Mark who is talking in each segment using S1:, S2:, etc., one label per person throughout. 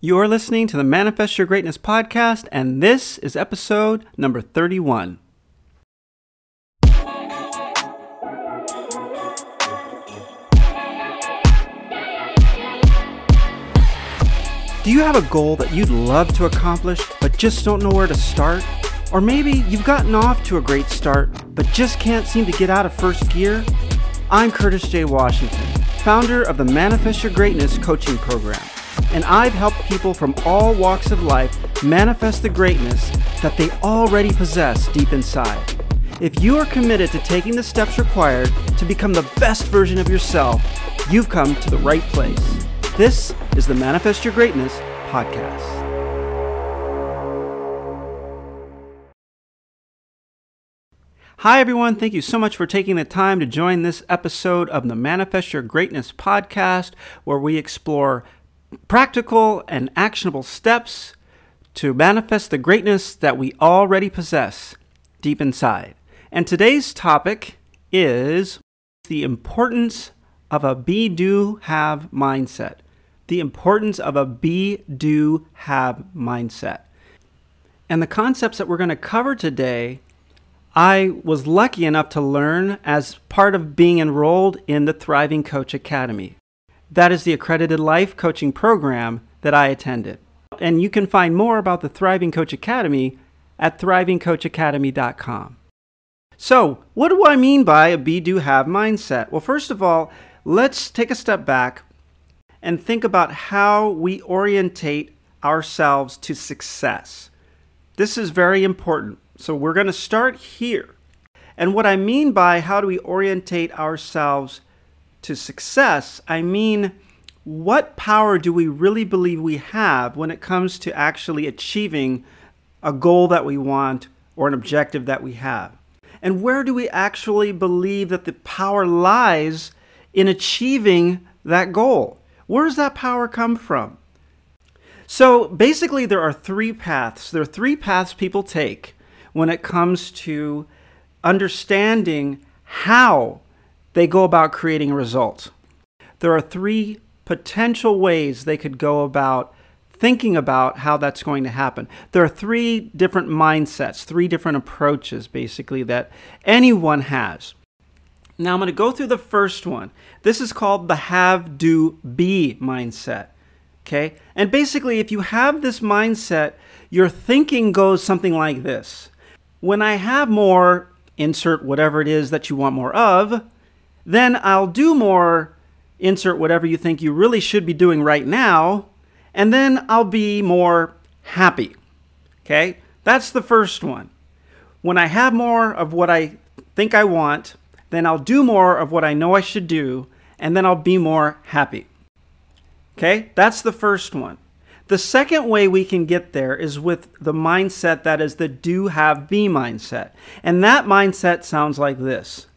S1: You're listening to the Manifest Your Greatness podcast, and this is episode number 31. Do you have a goal that you'd love to accomplish, but just don't know where to start? Or maybe you've gotten off to a great start, but just can't seem to get out of first gear? I'm Curtis J. Washington, founder of the Manifest Your Greatness coaching program, and I've helped people from all walks of life manifest the greatness that they already possess deep inside. If you are committed to taking the steps required to become the best version of yourself, you've come to the right place. This is the Manifest Your Greatness podcast. Hi, everyone. Thank you so much for taking the time to join this episode of the Manifest Your Greatness podcast, where we explore practical and actionable steps to manifest the greatness that we already possess deep inside. And today's topic is the importance of a be do have mindset the importance of a be, do, have mindset. And the concepts that we're going to cover today, I was lucky enough to learn as part of being enrolled in the Thriving Coach Academy. That is the accredited life coaching program that I attended. And you can find more about the Thriving Coach Academy at thrivingcoachacademy.com. So, what do I mean by a be do have mindset? Well, first of all, let's take a step back and think about how we orientate ourselves to success. This is very important. So we're going to start here. And what I mean by how do we orientate ourselves to success, I mean what power do we really believe we have when it comes to actually achieving a goal that we want or an objective that we have? And where do we actually believe that the power lies in achieving that goal? Where does that power come from? So basically, there are three paths. There are three paths people take when it comes to understanding how they go about creating a result. There are three potential ways they could go about thinking about how that's going to happen. There are three different mindsets, three different approaches, basically, that anyone has. Now I'm going to go through the first one. This is called the have, do, be mindset. Okay? And basically, if you have this mindset, your thinking goes something like this When I have more, insert whatever it is that you want more of, then I'll do more, insert whatever you think you really should be doing right now, and then I'll be more happy. Okay? That's the first one. When I have more of what I think I want, then I'll do more of what I know I should do, and then I'll be more happy. Okay, that's the first one. The second way we can get there is with the mindset that is the do, have, be mindset. And that mindset sounds like this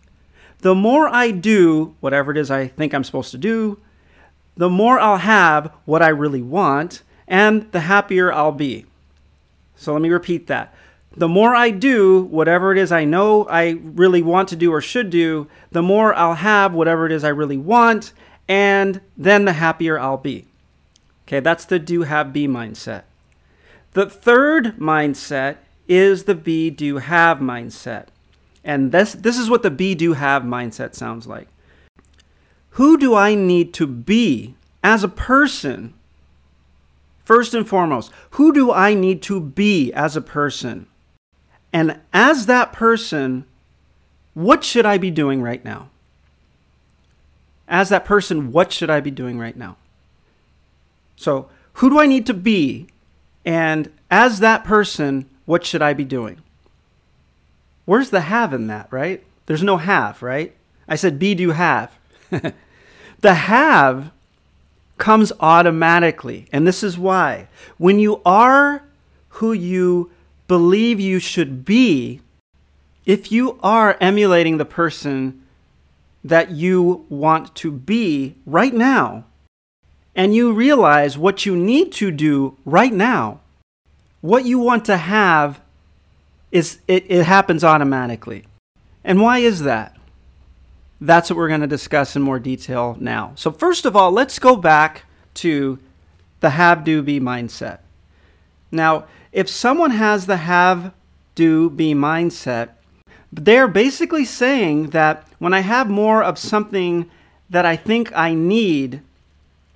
S1: The more I do whatever it is I think I'm supposed to do, the more I'll have what I really want, and the happier I'll be. So let me repeat that the more I do whatever it is I know I really want to do or should do, the more I'll have whatever it is I really want, and then the happier I'll be. Okay, that's the do have be mindset. The third mindset is the be do have mindset. And this, this is what the be do have mindset sounds like. Who do I need to be as a person? First and foremost, who do I need to be as a person? And as that person, what should I be doing right now? As that person, what should I be doing right now? So, who do I need to be? And as that person, what should I be doing? Where's the have in that, right? There's no have, right? I said be do have. the have comes automatically. And this is why. When you are who you believe you should be, if you are emulating the person that you want to be right now, and you realize what you need to do right now, what you want to have is it, it happens automatically. And why is that? That's what we're going to discuss in more detail now. So, first of all, let's go back to the have do be mindset. Now, if someone has the have do be mindset, they're basically saying that when I have more of something that I think I need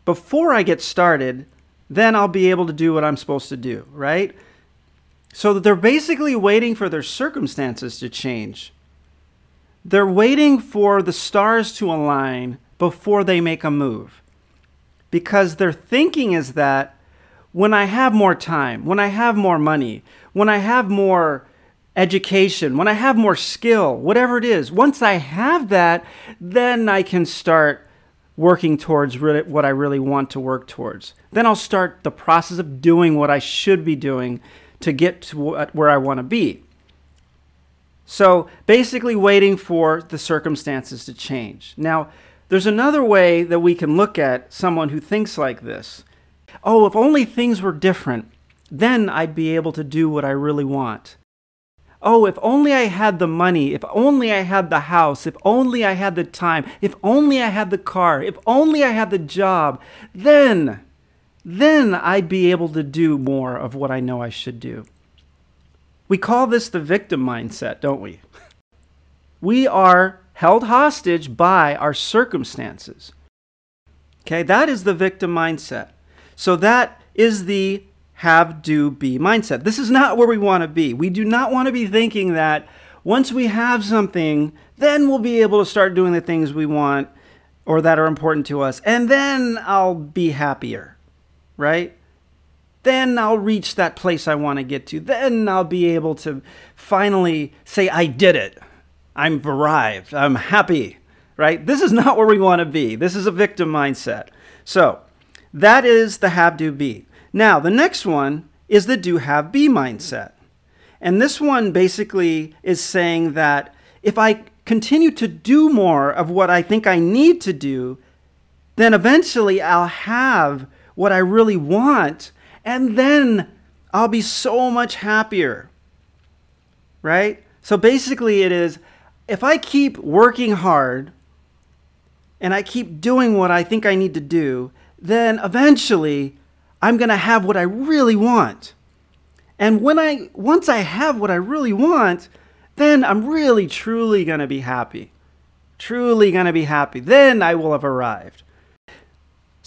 S1: before I get started, then I'll be able to do what I'm supposed to do, right? So they're basically waiting for their circumstances to change. They're waiting for the stars to align before they make a move. Because their thinking is that when I have more time, when I have more money, when I have more education, when I have more skill, whatever it is, once I have that, then I can start working towards really what I really want to work towards. Then I'll start the process of doing what I should be doing to get to where I want to be. So basically, waiting for the circumstances to change. Now, there's another way that we can look at someone who thinks like this. Oh, if only things were different, then I'd be able to do what I really want. Oh, if only I had the money, if only I had the house, if only I had the time, if only I had the car, if only I had the job, then, then I'd be able to do more of what I know I should do. We call this the victim mindset, don't we? We are held hostage by our circumstances. Okay, that is the victim mindset. So that is the have, do, be mindset. This is not where we want to be. We do not want to be thinking that once we have something, then we'll be able to start doing the things we want or that are important to us, and then I'll be happier, right? Then I'll reach that place I want to get to. Then I'll be able to finally say, I did it. I'm arrived. I'm happy, right? This is not where we want to be. This is a victim mindset. So that is the have, do, be. Now, the next one is the do, have, be mindset. And this one basically is saying that if I continue to do more of what I think I need to do, then eventually I'll have what I really want and then I'll be so much happier. Right? So basically, it is if I keep working hard and I keep doing what I think I need to do, then eventually I'm going to have what I really want. And when I once I have what I really want, then I'm really truly going to be happy. Truly going to be happy. Then I will have arrived.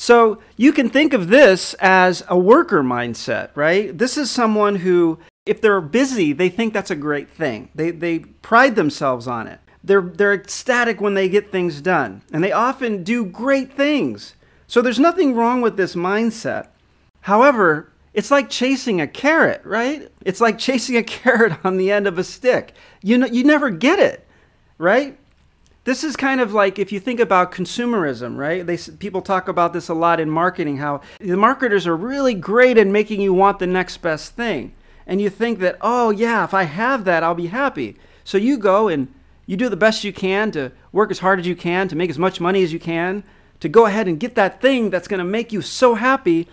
S1: So you can think of this as a worker mindset, right? This is someone who, if they're busy, they think that's a great thing. They, they pride themselves on it. They're, they're ecstatic when they get things done, and they often do great things. So there's nothing wrong with this mindset. However, it's like chasing a carrot, right? It's like chasing a carrot on the end of a stick. You, know, you never get it, right? This is kind of like if you think about consumerism, right? They, people talk about this a lot in marketing how the marketers are really great at making you want the next best thing. And you think that, oh, yeah, if I have that, I'll be happy. So you go and you do the best you can to work as hard as you can, to make as much money as you can, to go ahead and get that thing that's going to make you so happy.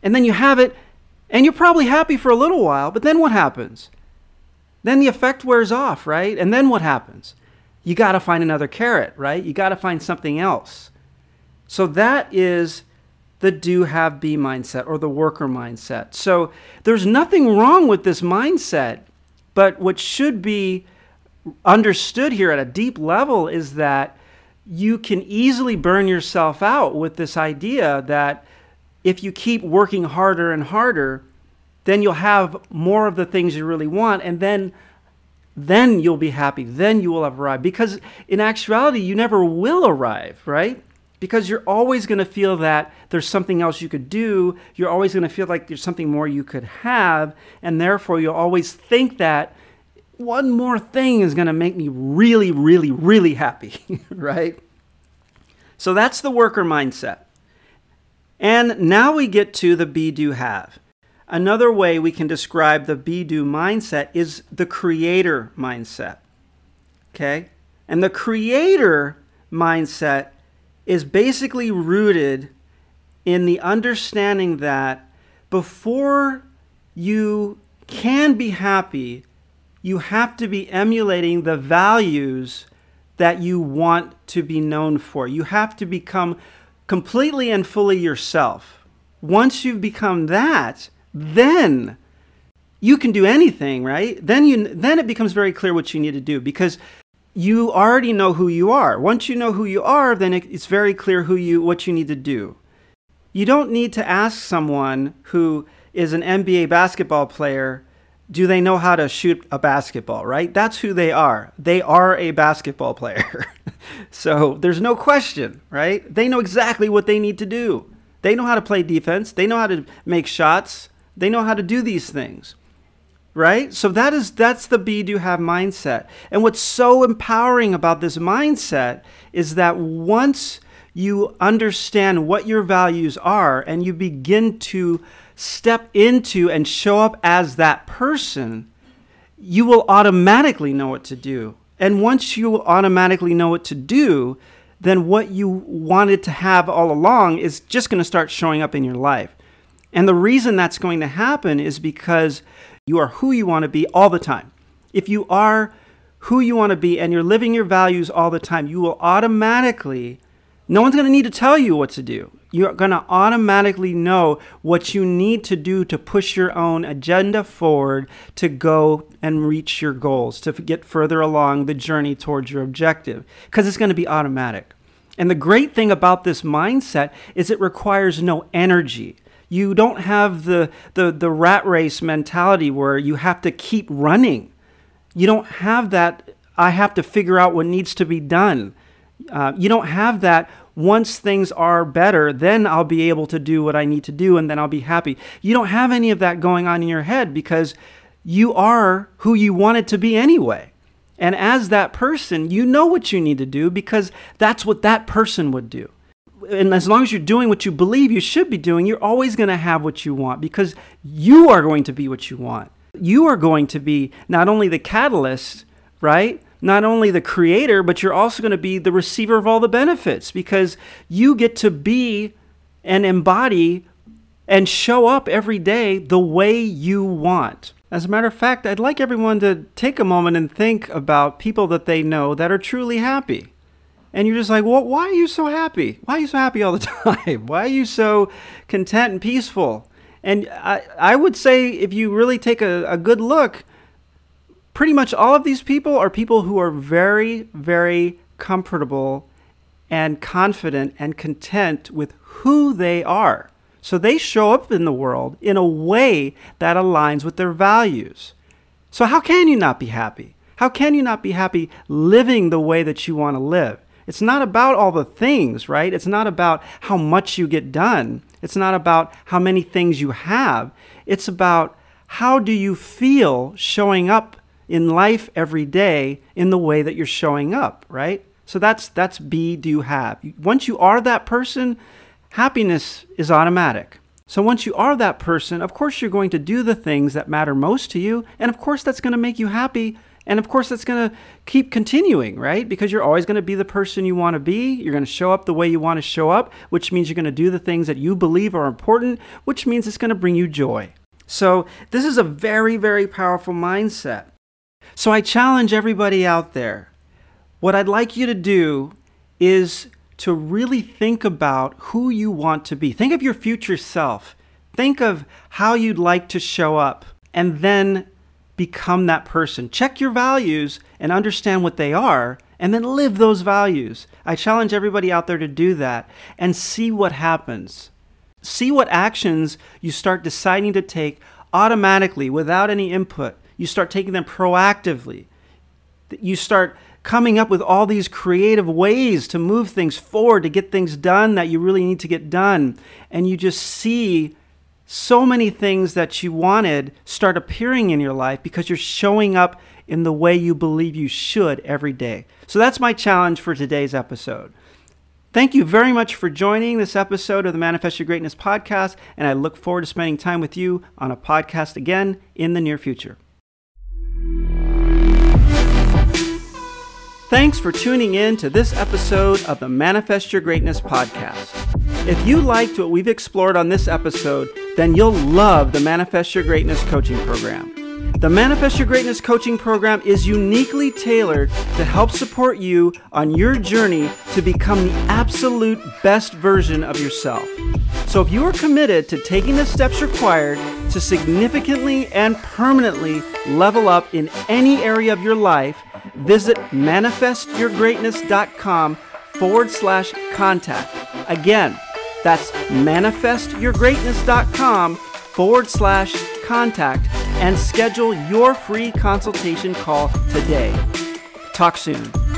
S1: And then you have it, and you're probably happy for a little while, but then what happens? Then the effect wears off, right? And then what happens? You got to find another carrot, right? You got to find something else. So that is the do have be mindset or the worker mindset. So there's nothing wrong with this mindset, but what should be understood here at a deep level is that you can easily burn yourself out with this idea that if you keep working harder and harder, then you'll have more of the things you really want and then then you'll be happy. Then you will have arrived. Because in actuality, you never will arrive, right? Because you're always going to feel that there's something else you could do. You're always going to feel like there's something more you could have. And therefore, you'll always think that one more thing is going to make me really, really, really happy, right? So that's the worker mindset. And now we get to the be, do, have. Another way we can describe the be do mindset is the creator mindset. Okay? And the creator mindset is basically rooted in the understanding that before you can be happy, you have to be emulating the values that you want to be known for. You have to become completely and fully yourself. once you've become that, then you can do anything, right? Then you then it becomes very clear what you need to do because you already know who you are. Once you know who you are, then it, it's very clear who you what you need to do. You don't need to ask someone who is an NBA basketball player, do they know how to shoot a basketball, right? That's who they are. They are a basketball player. so there's no question, right? They know exactly what they need to do. They know how to play defense, they know how to make shots, they know how to do these things right? So that is that's the be do have mindset. And what's so empowering about this mindset is that once you understand what your values are and you begin to step into and show up as that person you will automatically know what to do. And once you automatically know what to do then what you wanted to have all along is just going to start showing up in your life and the reason that's going to happen is because you are who you want to be all the time. If you are who you want to be and you're living your values all the time, you will automatically, no one's going to need to tell you what to do. You're going to automatically know what you need to do to push your own agenda forward to go and reach your goals, to get further along the journey towards your objective, because it's going to be automatic. And the great thing about this mindset is it requires no energy. You don't have the, the, the rat race mentality where you have to keep running. You don't have that, I have to figure out what needs to be done. Uh, you don't have that once things are better, then I'll be able to do what I need to do and then I'll be happy. You don't have any of that going on in your head because you are who you wanted to be anyway. And as that person, you know what you need to do because that's what that person would do and as long as you're doing what you believe you should be doing, you're always going to have what you want because you are going to be what you want. You are going to be not only the catalyst, right? Not only the creator, but you're also going to be the receiver of all the benefits because you get to be and embody and show up every day the way you want. As a matter of fact, I'd like everyone to take a moment and think about people that they know that are truly happy and you're just like, well, why are you so happy? Why are you so happy all the time? Why are you so content and peaceful? And I, I would say, if you really take a, a good look, pretty much all of these people are people who are very, very comfortable and confident and content with who they are. So they show up in the world in a way that aligns with their values. So, how can you not be happy? How can you not be happy living the way that you want to live? It's not about all the things, right? It's not about how much you get done. It's not about how many things you have. It's about how do you feel showing up in life every day in the way that you're showing up, right? So that's that's be do you have. Once you are that person, happiness is automatic. So once you are that person, of course you're going to do the things that matter most to you, and of course that's going to make you happy and of course, that's going to keep continuing, right? Because you're always going to be the person you want to be. You're going to show up the way you want to show up, which means you're going to do the things that you believe are important, which means it's going to bring you joy. So, this is a very, very powerful mindset. So, I challenge everybody out there. What I'd like you to do is to really think about who you want to be. Think of your future self. Think of how you'd like to show up. And then become that person. Check your values and understand what they are, and then live those values. I challenge everybody out there to do that and see what happens. See what actions you start deciding to take automatically without any input. You start taking them proactively. You start coming up with all these creative ways to move things forward, to get things done that you really need to get done. And you just see so many things that you wanted start appearing in your life because you're showing up in the way you believe you should every day. So that's my challenge for today's episode. Thank you very much for joining this episode of the Manifest Your Greatness podcast, and I look forward to spending time with you on a podcast again in the near future. Thanks for tuning in to this episode of the Manifest Your Greatness podcast. If you liked what we've explored on this episode, then you'll love the Manifest Your Greatness coaching program. The Manifest Your Greatness coaching program is uniquely tailored to help support you on your journey to become the absolute best version of yourself. So, if you are committed to taking the steps required to significantly and permanently level up in any area of your life, visit manifestyourgreatness.com forward slash contact. Again, that's manifestyourgreatness.com forward slash contact and schedule your free consultation call today. Talk soon.